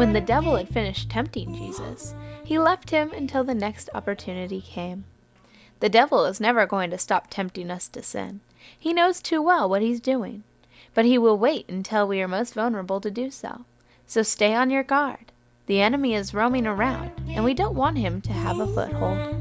When the devil had finished tempting Jesus, he left him until the next opportunity came. The devil is never going to stop tempting us to sin. He knows too well what he's doing. But he will wait until we are most vulnerable to do so. So stay on your guard. The enemy is roaming around, and we don't want him to have a foothold.